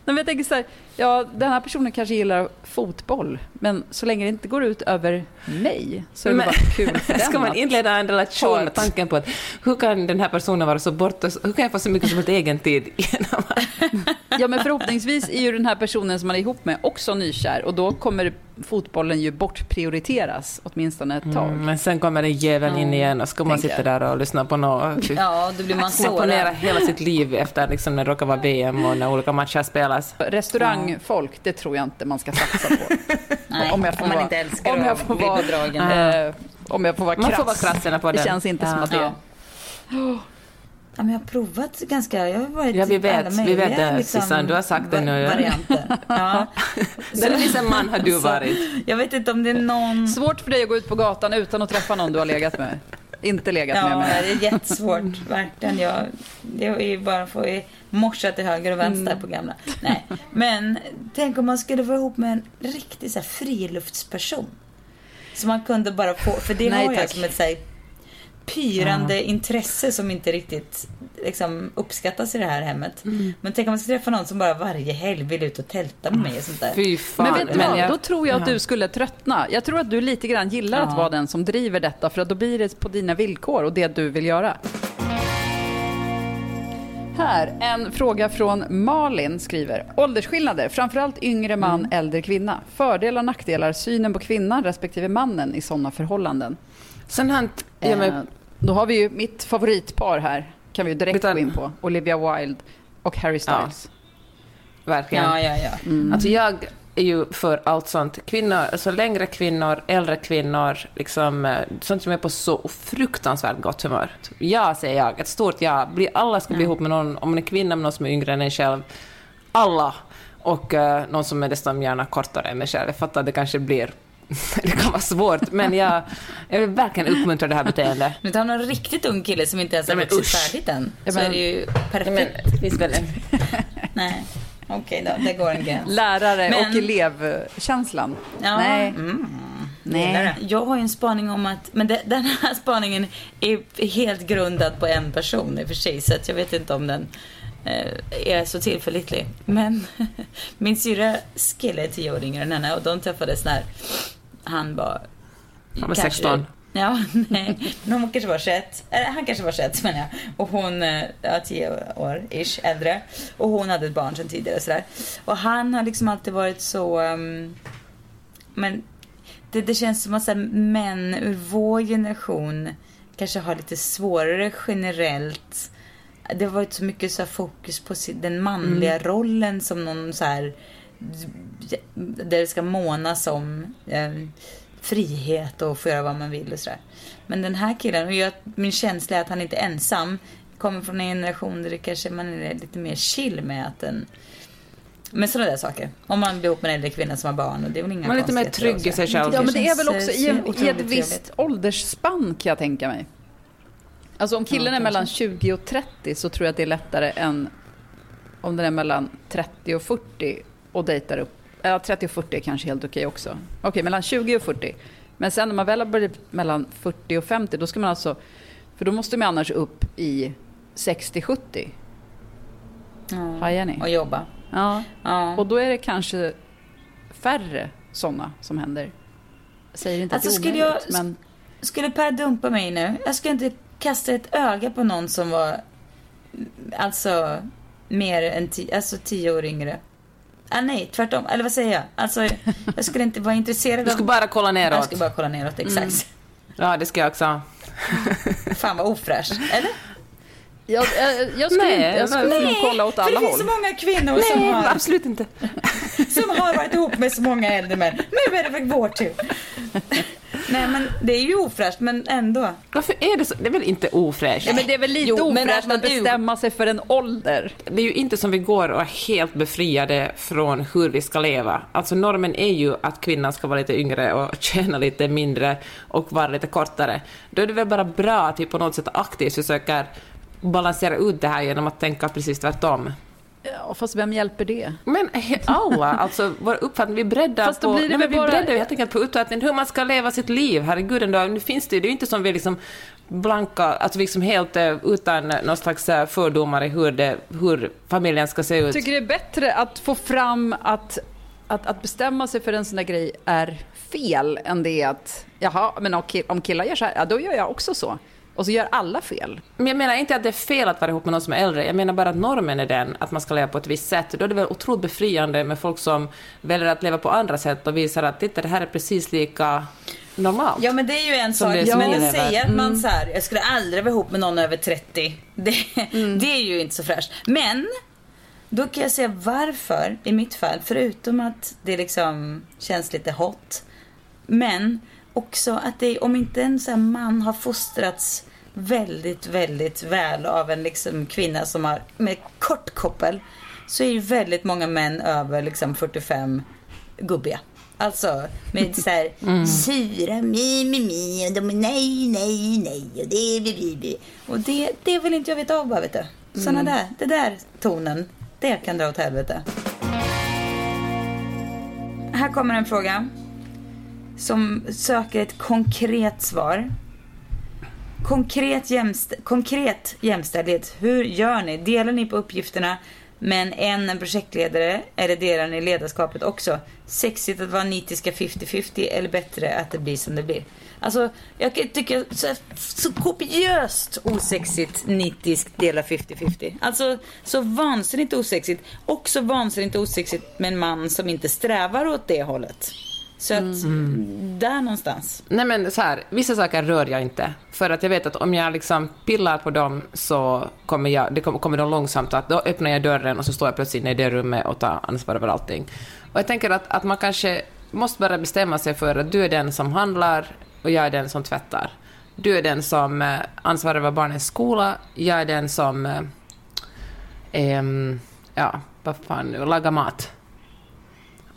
Nej, men jag tänker så här, ja, den här personen kanske gillar fotboll, men så länge det inte går ut över mig så är det Men- bara kul för den. Ska man inleda en relation med tanken på att hur kan den här personen vara så borta, hur kan jag få så mycket som ett egen tid genom Ja, men förhoppningsvis är ju den här personen som man är ihop med också nykär och då kommer fotbollen ju bortprioriteras åtminstone ett tag. Mm, men sen kommer den jäveln in igen och ska man tänker sitta där och lyssna på något. Ja, då blir man sårad. hela sitt liv efter liksom, när det råkar vara VM och när olika matcher spelas. Restaurangfolk, det tror jag inte man ska satsa på. Nej, om jag får om man vara, inte älskar om jag får vara, bedragen. eh, om jag får vara Man krass. får vara krass på det den. känns inte som Ja. att det är... Ja. Ja, men jag har provat ganska, jag har varit Ja, vi i vet. alla Vi vet det, liksom, Susanne. Du har sagt det nu, ja. Varianter. Ja. Den vissa man har du Så, varit. Jag vet inte om det är någon... Svårt för dig att gå ut på gatan utan att träffa någon du har legat med. Inte legat Ja, med, men... det är jättesvårt. Verkligen. Jag, det är ju bara att få morsa till höger och vänster Mm. på gamla. Nej. Men tänk om man skulle vara ihop med en riktig så här, friluftsperson. Så man kunde bara få, för det Nej, har jag tack. som ett så här, pyrande intresse som inte riktigt liksom, uppskattas i det här hemmet. Mm. Men tänk om man skulle träffa någon som bara varje helg vill ut och tälta med mig och sånt där. Fy fan. Men vet du vad, jag- då tror jag att du skulle tröttna. Jag tror att du lite grann gillar att Ja. vara den som driver detta, för att då blir det på dina villkor och det du vill göra. Här, en fråga från Malin skriver. Åldersskillnader, framförallt yngre man, Mm. äldre kvinna. Fördelar, nackdelar, synen på kvinnan respektive mannen i sådana förhållanden. Gör mig... Eh, då har vi ju mitt favoritpar här, kan vi ju direkt Utan- gå in på. Olivia Wilde och Harry Styles. Verkligen. Ja, ja, ja. Mm. Alltså jag är ju för allt sånt. Kvinnor, alltså längre kvinnor, äldre kvinnor, liksom, eh, sånt som är på så fruktansvärt gott humör. Ja, säger jag. Ett stort ja. Bli, alla ska bli ihop med någon, om man är kvinna med någon som är yngre än en själv. Alla. Och eh, någon som är dessutom gärna kortare än mig själv. Jag fattar att det kanske blir... det kan vara svårt, men jag, jag vill verkligen uppmuntra det här beteendet. Men ta någon riktigt ung kille som inte ens har vuxit färdigt än. Så men- är det ju perfekt. men finns väl en... Nej. Okej då, det går en gräns. Lärare Men- och elevkänslan. Ja, Nej. Mm, Nej. Jag har ju en spaning om att, men det, den här spaningen är helt grundad på en person i och för sig, så att jag vet inte om den eh, är så tillförlitlig. Men min syrra kille är tio år yngre än henne och de träffades när han var... Han var kanske- 16. Ja, nej. Hon kanske var 21. Eller han kanske var 21 menar jag. Och hon, eh, ja 10 år ish äldre. Och hon hade ett barn sedan tidigare och sådär. Och han har liksom alltid varit så... ehm, men det, det känns som att här, män ur vår generation kanske har lite svårare generellt. Det har varit så mycket så här fokus på den manliga rollen som någon så här där det ska månas om eh, frihet och få göra vad man vill och sådär. Men den här killen, och jag, min känsla är att han inte är ensam, kommer från en generation där det kanske man är lite mer chill med att en med sådana där saker. Om man blir ihop med en äldre kvinna som har barn och det är väl inga Man är lite mer trygg i sig själv. Ja, men det är väl också i, en, i ett visst åldersspann kan jag tänka mig. Alltså om killen Ja, är mellan 20 och 30 så tror jag att det är lättare än om den är mellan 30 och 40 och dejtar upp. Ja, 30 och 40 är kanske helt okej också. Okej, mellan 20 och 40. Men sen när man väl har börjat mellan 40 och 50, då ska man alltså... För då måste man annars upp i 60-70. Ja. Hajar ni? Och jobba. Ja. Ja. Och då är det kanske färre sådana som händer. Jag säger inte Alltså, att det är skulle jag- omöjligt, men... Skulle Per dumpa mig nu? Jag skulle inte kasta ett öga på någon som var mm, alltså mer än tio, alltså tio år yngre. Ah, nej, tvärtom. Eller vad säger jag? Alltså, jag skulle inte vara intresserad Du av... skulle bara kolla Jag neråt. skulle bara kolla neråt, exakt. Ja, det ska jag också. Fan vad ofräscht. Eller? Jag, jag, jag skulle, Nej, inte, jag skulle nog kolla åt för alla det finns håll. så många kvinnor som Nej, har, absolut inte. som har varit ihop med så många äldre män. Nu är det väl vår tur. Nej, men det är ju ofräscht, men ändå. Varför är det så? Det är väl inte ofräscht? Ja, men det är väl lite Jo, ofräscht att bestämma sig för en ålder. Det är ju inte som vi går och är helt befriade från hur vi ska leva. Alltså normen är ju att kvinnan ska vara lite yngre och tjäna lite mindre och vara lite kortare. Då är det väl bara bra att vi på något sätt aktivt försöker balansera ut det här genom att tänka precis tvärtom. Ja, fast vem hjälper det? Men he- alla, alltså vår uppfattning, vi är beredda Fast på... blir nej, men vi bara- beredda helt enkelt på uppfattningen hur man ska leva sitt liv. Herregud ändå, nu finns det ju, det är ju inte som vi liksom blanka, alltså liksom helt eh, utan någon slags eh, fördomar i hur, det, hur familjen ska se ut. Jag tycker det är bättre att få fram att, att, att bestämma sig för en sån där grej är fel än det är att, jaha, men om killar gör så här, ja då gör jag också så. Och så gör alla fel. Men jag menar inte att det är fel att vara ihop med någon som är äldre. Jag menar bara att normen är den, att man ska leva på ett visst sätt. Då är det väl otroligt befriande med folk som väljer att leva på andra sätt och visar att titta, det här är precis lika normalt. Ja men det är ju en sak. som men att säga att man så här, jag skulle aldrig vara ihop med någon över 30. Det, det är ju inte så fräscht. Men då kan jag säga varför i mitt fall. Förutom att det liksom känns lite hot. Men också att det, om inte en sån här man har fostrats väldigt, väldigt väl av en liksom kvinna som har med kort koppel. Så är ju väldigt många män över liksom 45 gubbiga. Alltså med så här syra, mi, mi, mi, och de är nej, nej, nej och det är bi, bi, bi. Och det, det vill inte jag veta av bara vet du. Såna där, det där tonen, det kan dra åt helvete. Här kommer en fråga som söker ett konkret svar. Konkret, jämst konkret jämställdhet. Hur gör ni? Delar ni på uppgifterna men en en projektledare eller delar ni ledarskapet också? Sexigt att vara nitiska 50-50 eller bättre att det blir som det blir? Alltså, jag tycker så, så kopiöst osexigt nitiskt dela 50-50. Alltså, så vansinnigt osexigt. Också vansinnigt osexigt med en man som inte strävar åt det hållet. Så att, där någonstans. Nej men så här, vissa saker rör jag inte. För att jag vet att om jag liksom pillar på dem så kommer, jag, det kommer, kommer de långsamt att då öppnar jag dörren och så står jag plötsligt inne i det rummet och tar ansvar över allting. Och jag tänker att, att man kanske måste bara bestämma sig för att du är den som handlar och jag är den som tvättar. Du är den som eh, ansvarar över barnens skola, jag är den som eh, ja, vad fan lagar mat.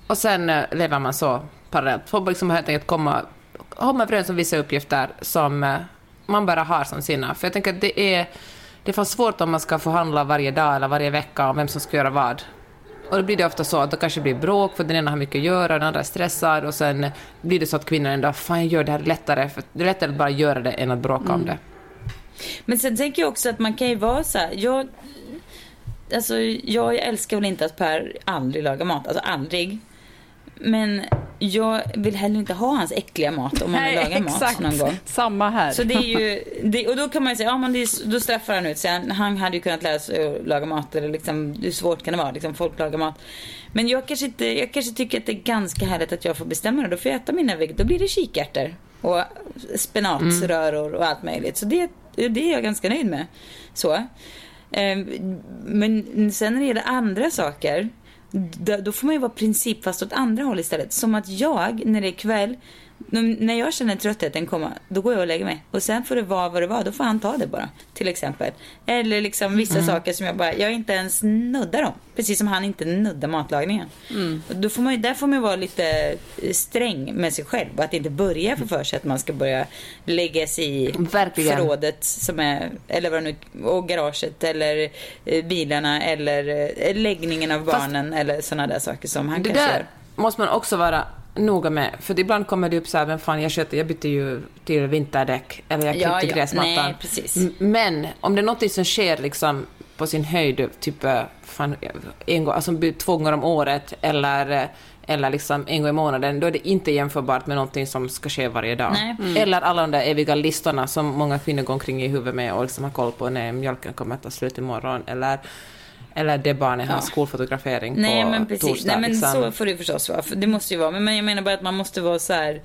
Och sen eh, lever man så parallellt. Får liksom helt enkelt komma, komma överens om vissa uppgifter som eh, man bara har som sina. För jag tänker att det är, det är svårt om man ska förhandla varje dag eller varje vecka om vem som ska göra vad. Och då blir det ofta så att det kanske blir bråk för den ena har mycket att göra, den andra är stressad och sen blir det så att kvinnan ändå, fan jag gör det här lättare, för det är lättare att bara göra det än att bråka om det. Men sen tänker jag också att man kan ju vara så här, jag, alltså jag älskar väl inte att Per aldrig lagar mat, alltså aldrig. Men jag vill heller inte ha hans äckliga mat om han vill laga mat någon gång. Samma här. Så det är ju, det, och då kan man ju säga, ja men det är, då straffar han ut sig. Han, hade ju kunnat lära sig att laga mat eller liksom, hur svårt kan det vara? Liksom, folk lagar mat. Men jag kanske, inte, jag kanske tycker att det är ganska härligt att jag får bestämma det. Då får jag äta mina veget. Då blir det kikärtor och spenatsröror och allt möjligt. Så det, det är jag ganska nöjd med. Så. Eh, Men sen när det gäller andra saker då, får man ju vara principfast åt andra håll istället. Som att jag, när det är kväll, när jag känner tröttheten komma, då går jag och lägger mig. Och sen får det vara vad det var, då får han ta det bara. Till exempel. Eller liksom vissa Mm. saker som jag bara, jag inte ens nuddar om. Precis som han inte nuddar matlagningen. Mm. Och Då får man, där får man vara lite sträng med sig själv. Att inte börja få för sig att man ska börja lägga sig i Verkligen. förrådet som är, eller vad nu, och garaget eller eh, bilarna eller eh, läggningen av Fast- barnen eller sådana där saker som han kanske gör. måste man också vara noga med, för ibland kommer det upp så här, men fan jag sköter, jag bytte ju till vinterdäck, eller jag Ja, klippte ja. gräsmattan. Nej, Men om det är något som sker liksom på sin höjd, typ eh, fan, en gång, alltså två gånger om året, eller eh, eller liksom en gång i månaden, då är det inte jämförbart med någonting som ska ske varje dag. Nej. Mm. Eller alla de där eviga listorna som många kvinnor går omkring i huvudet med och liksom har koll på när mjölken kommer att ta slut imorgon, eller, eller det barnet har Ja. skolfotografering Nej på men precis. torsdag. Nej men liksom. så får det förstås vara. För Det måste ju vara. Men- Men jag menar bara att man måste vara så här.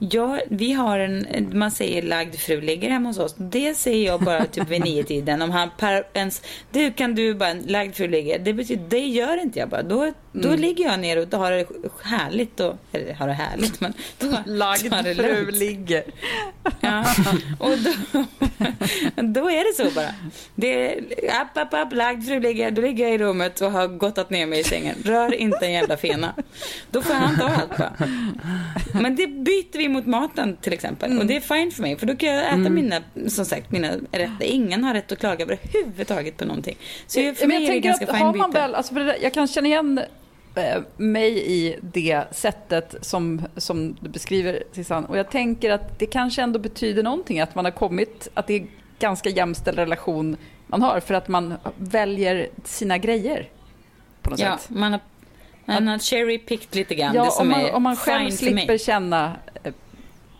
Ja, vi har en, man säger lagd fru ligger hemma hos oss. Det säger jag bara typ vid nio tiden. Om han per, ens, du kan du bara, lagd fru ligger. Det betyder, det gör inte jag bara. Då, då Mm. ligger jag ner och har det härligt och, eller har det härligt men. Då, Lagd det fru lugnt. ligger. Ja, och då, då är det så bara. Det är app, app, app, lagd fru ligger. Då ligger jag i rummet och har gottat ner mig i sängen. Rör inte en jävla fena. Då får han ta allt bara. Men det byter vi mot maten till exempel. Och det är fine för mig. För då kan jag äta Mm. mina, som sagt, mina rätter. Ingen har rätt att klaga överhuvudtaget på någonting. Så för Men mig jag är det ganska att fine byte. väl, alltså jag kan känna igen eh, mig i det sättet som, som du beskriver Susanne. Och jag tänker att det kanske ändå betyder någonting att man har kommit, att det är ganska jämställd relation man har för att man väljer sina grejer på något Ja, sätt. man har, man har cherry picked lite grann. det Ja, som om man, är om man själv slipper känna eh,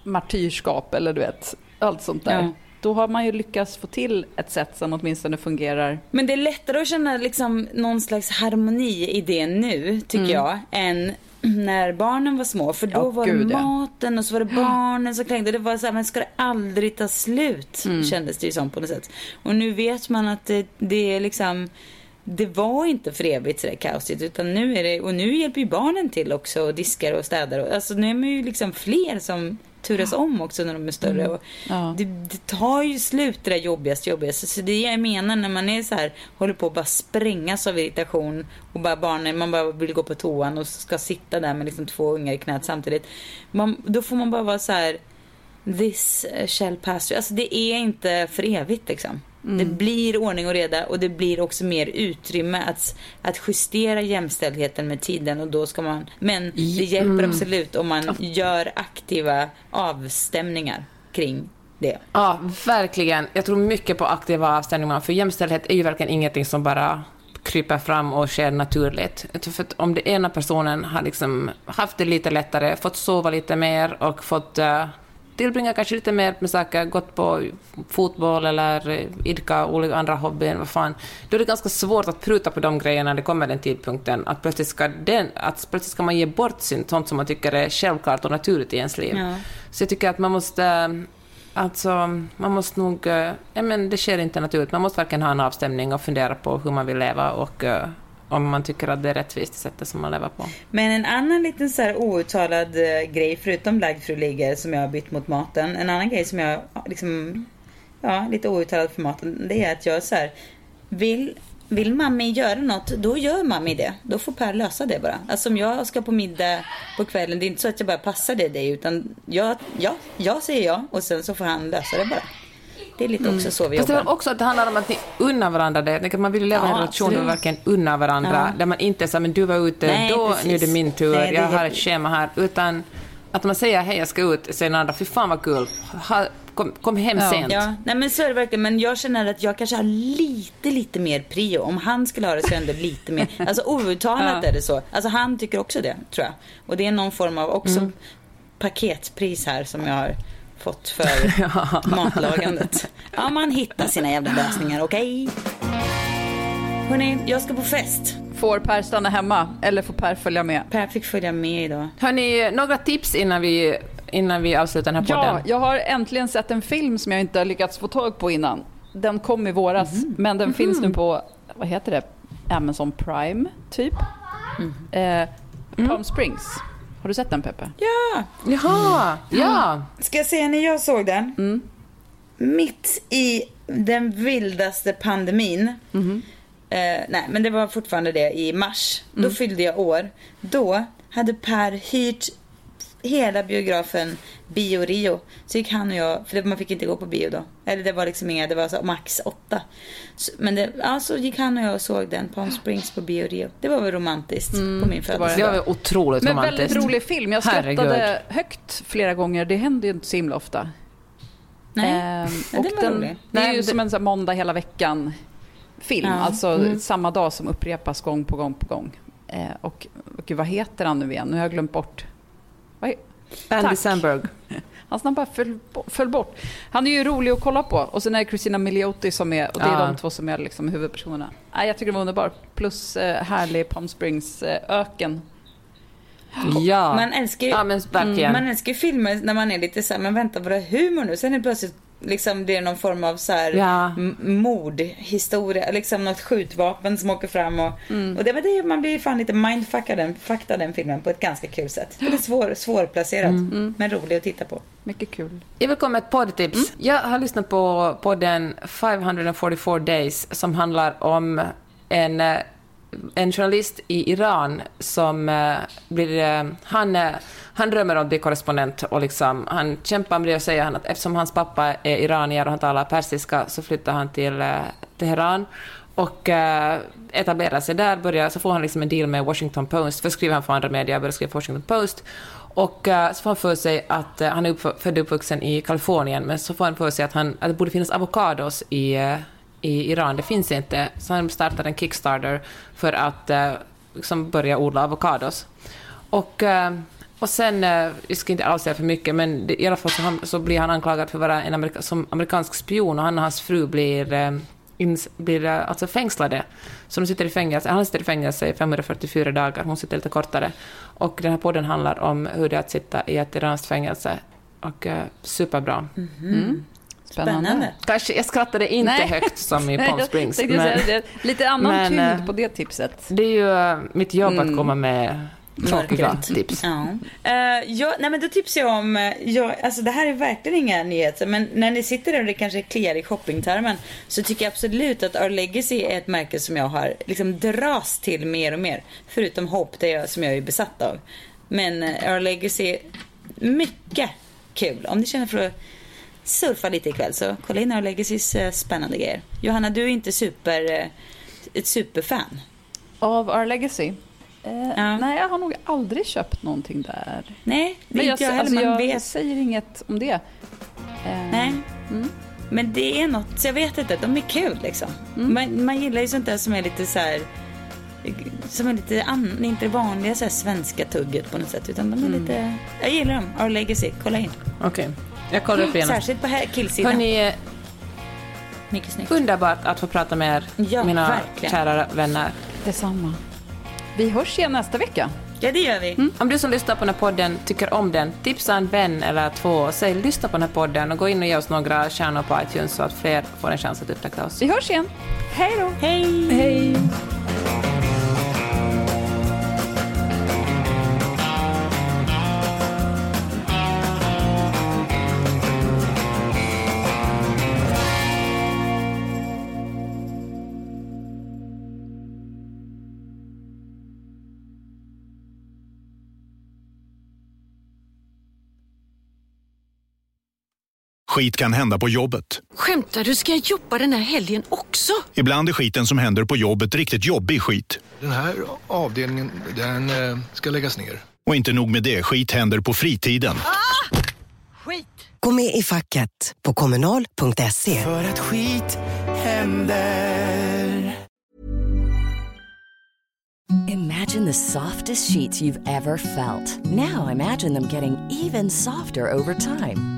martyrskap eller du vet, allt sånt där. Ja. Då har man ju lyckats få till ett sätt som åtminstone fungerar. Men det är lättare att känna liksom någon slags harmoni i det nu, tycker Mm. jag, än när barnen var små. För då Ja, var gud, det ja. maten och så var det barnen som krängde. Det var så här, men ska det aldrig ta slut? Mm. Kändes det ju som på något sätt. Och nu vet man att det, det är liksom det var inte för evigt sådär kaosigt utan nu är det, och nu hjälper ju barnen till också och diskar och städar och, alltså nu är man ju liksom fler som turas om också när de är större Mm. och Ja. det, det tar ju slut det där jobbigaste jobbigaste. Så det jag menar när man är så här, håller på att bara sprängas av irritation och bara barnen, man bara vill gå på toan och ska sitta där med liksom två ungar i knät samtidigt. Man, då får man bara vara så här, this shall pass. Alltså det är inte för evigt liksom. Mm. Det blir ordning och reda och det blir också mer utrymme att, att justera jämställdheten med tiden och då ska man, men det hjälper Mm. absolut om man gör aktiva avstämningar kring det. Ja, verkligen. Jag tror mycket på aktiva avstämningar, för jämställdhet är ju verkligen ingenting som bara kryper fram och sker naturligt. För att om det ena personen har liksom haft det lite lättare, fått sova lite mer och fått uh, tillbringa kanske lite mer med saker, gått på fotboll eller eh, idka olika andra hobbyer, vad fan, då är det ganska svårt att pruta på de grejerna när det kommer den tidpunkten, att plötsligt ska, den, att plötsligt ska man ge bort sin, sånt som man tycker är självklart och naturligt i ens liv. Ja. Så jag tycker att man måste, alltså, man måste nog, eh, ja men det sker inte naturligt, man måste verkligen ha en avstämning och fundera på hur man vill leva och eh, om man tycker att det är rättvist sättet som man lever på. Men en annan liten så här outtalad eh, grej, förutom lagd ligger som jag har bytt mot maten. En annan grej som jag liksom, ja, lite outtalad för maten. Det är att jag så här, vill, vill mammi göra något, då gör mammi det. Då får Per lösa det bara. Alltså om jag ska på middag på kvällen, det är inte så att jag bara passar det dig. Utan jag, ja, jag säger ja och sen så får han lösa det bara. Det är lite också så vi Fast det jobbar. väl också att det handlar om att ni unnar varandra det. Man vill ju leva i en Ja, relation där man verkligen unnar varandra. Ja. Där man inte säger men du var ute Nej, då, precis. nu är det min tur, Nej, det jag har ett schema här. Utan att man säger hej jag ska ut, säger den andra fy fan vad kul, ha, kom, kom hem Ja. sent. Ja, nej men så är det verkligen. Men jag känner att jag kanske har lite, lite mer prio. Om han skulle ha det så är det lite mer. Alltså outtalat Ja. är det så. Alltså han tycker också det, tror jag. Och det är någon form av också Mm. paketpris här som jag har fått för matlagandet. Ja, man hittar sina jävla lösningar, okej? Hörni, jag ska på fest. Får Per stanna hemma eller får Per följa med? Per fick följa med idag. Hörni, några tips innan vi, innan vi avslutar den här podden? Ja, jag har äntligen sett en film som jag inte har lyckats få tag på innan. Den kom i våras, men den finns nu på, vad heter det, Amazon Prime, typ. Eh, Palm Springs. Har du sett den, Peppe? Ja! Jaha, ja. Ska jag säga när jag såg den? Mitt i den vildaste pandemin. Eh, nej, men det var fortfarande det i mars. Då fyllde jag år. Då hade Per hyrt hela biografen Bio Rio. Så gick han och jag, för man fick inte gå på bio då. Eller det var liksom inga, det var så max åtta. Så, men det, ja, så gick han och jag och såg den, Palm Springs på Bio Rio. Det var väl romantiskt på min Det var födelsedag. otroligt Men romantiskt. väldigt rolig film. Jag skrattade Herregud. högt flera gånger. Det händer ju inte så himla ofta. Nej, Ehm, Ja, och den var den, rolig. det är ju som en sån måndag hela veckan film. Ja. Alltså samma dag som upprepas gång på gång på gång. Eh, och, och gud, vad heter han nu igen? Nu har jag glömt bort. Vad, Andy Tack. Samberg. Hans namn bara föll, föll bort. Han är ju rolig att kolla på. Och sen är det Christina Milioti som är, och det är Ja. de två som är liksom huvudpersonerna. Nej, jag tycker det var underbar. Plus eh, härlig Palm Springs-öken. Ja. Man älskar ju, Ja, men verkligen. man älskar filmer när man är lite så här, men vänta var det humor nu? Sen är det plötsligt liksom det är någon form av så här Ja. mordhistoria, liksom något skjutvapen som åker fram och, och det det man blir fan lite mindfuckad den, fuckad den filmen på ett ganska kul sätt. Det är svår, svårplacerat men rolig att titta på. Mycket kul. Jag vill komma med ett poddtips. Jag har lyssnat på podden 544 Days som handlar om en, eh, en journalist i Iran som eh, blir... eh, Han, eh, han drömmer om att bli korrespondent och liksom, han kämpar med det och säger han att eftersom hans pappa är iranier och han talar persiska så flyttar han till eh, Teheran och eh, etablerar sig där, börjar, så får han liksom en deal med Washington Post, för skriver han för andra medier, börjar skriva för Washington Post. Och eh, så får han för sig att han är uppf- född och uppvuxen i Kalifornien, men så får han för sig att, han, att det borde finnas avokados i, i Iran. Det finns inte. Så han startar en Kickstarter för att eh, liksom börja odla avokados. Och, eh, och sen, eh, jag ska inte alls säga för mycket, men det, i alla fall så, han, så blir han anklagad för att vara en amerika, som amerikansk spion och han och hans fru blir, eh, ins, blir eh, alltså fängslade. Så de sitter i fängelse, han sitter i fängelse i 544 dagar, hon sitter lite kortare. Och den här podden handlar om hur det är att sitta i ett iranskt fängelse. Och eh, superbra. Spännande. Kanske, jag skrattade inte Nej. högt som i Palm Springs. Jag men säga det. Lite annan men, eh, tyngd på det tipset. det är ju eh, mitt jobb Mm. att komma med tråkiga Mörkret. tips. Ja. Uh, ja, nej men då tipsar jag om, eh, jag, alltså det här är verkligen inga nyheter, men när ni sitter där och det kanske kliar i shoppingtarmen så tycker jag absolut att Our Legacy är ett märke som jag har liksom dras till mer och mer. Förutom Hope, det jag, som jag är besatt av. Men uh, Our Legacy, mycket kul. Om ni känner för att surfa lite ikväll så kolla in Our Legacys spännande grejer. Johanna, du är inte super, eh, ett superfan. Av Our Legacy? Eh, Ja. Nej, jag har nog aldrig köpt någonting där. Nej, det Men är jag, inte jag heller. alltså, Man jag vet säger inget om det. Eh, Nej. Men det är något, så jag vet inte, de är kul liksom. Man, man gillar ju sånt där som är lite så här som är lite an, inte det vanliga så här svenska tugget på något sätt utan de är lite, jag gillar dem. Our Legacy, kolla in. Okej, jag kollar upp igen. Särskilt på här killsidan. Hörni, Mycket snyggt. underbart att få prata med er, Ja, mina verkligen. kära vänner. Detsamma. Vi hörs igen nästa vecka. Ja, det gör vi. Om du som lyssnar på den här podden tycker om den, tipsa en vän eller två och säg lyssna på den här podden och gå in och ge oss några stjärnor på iTunes så att fler får en chans att upptäcka oss. Vi hörs igen. Hej då! Hej! Hej! Skit kan hända på jobbet. Skämtar du? Ska jag jobba den här helgen också? Ibland är skiten som händer på jobbet riktigt jobbig skit. Den här avdelningen, den eh, ska läggas ner. Och inte nog med det, skit händer på fritiden. Skit! Gå med i facket på kommunal.se. För att skit händer. Imagine the softest sheets you've ever felt. Now imagine them getting even softer over time.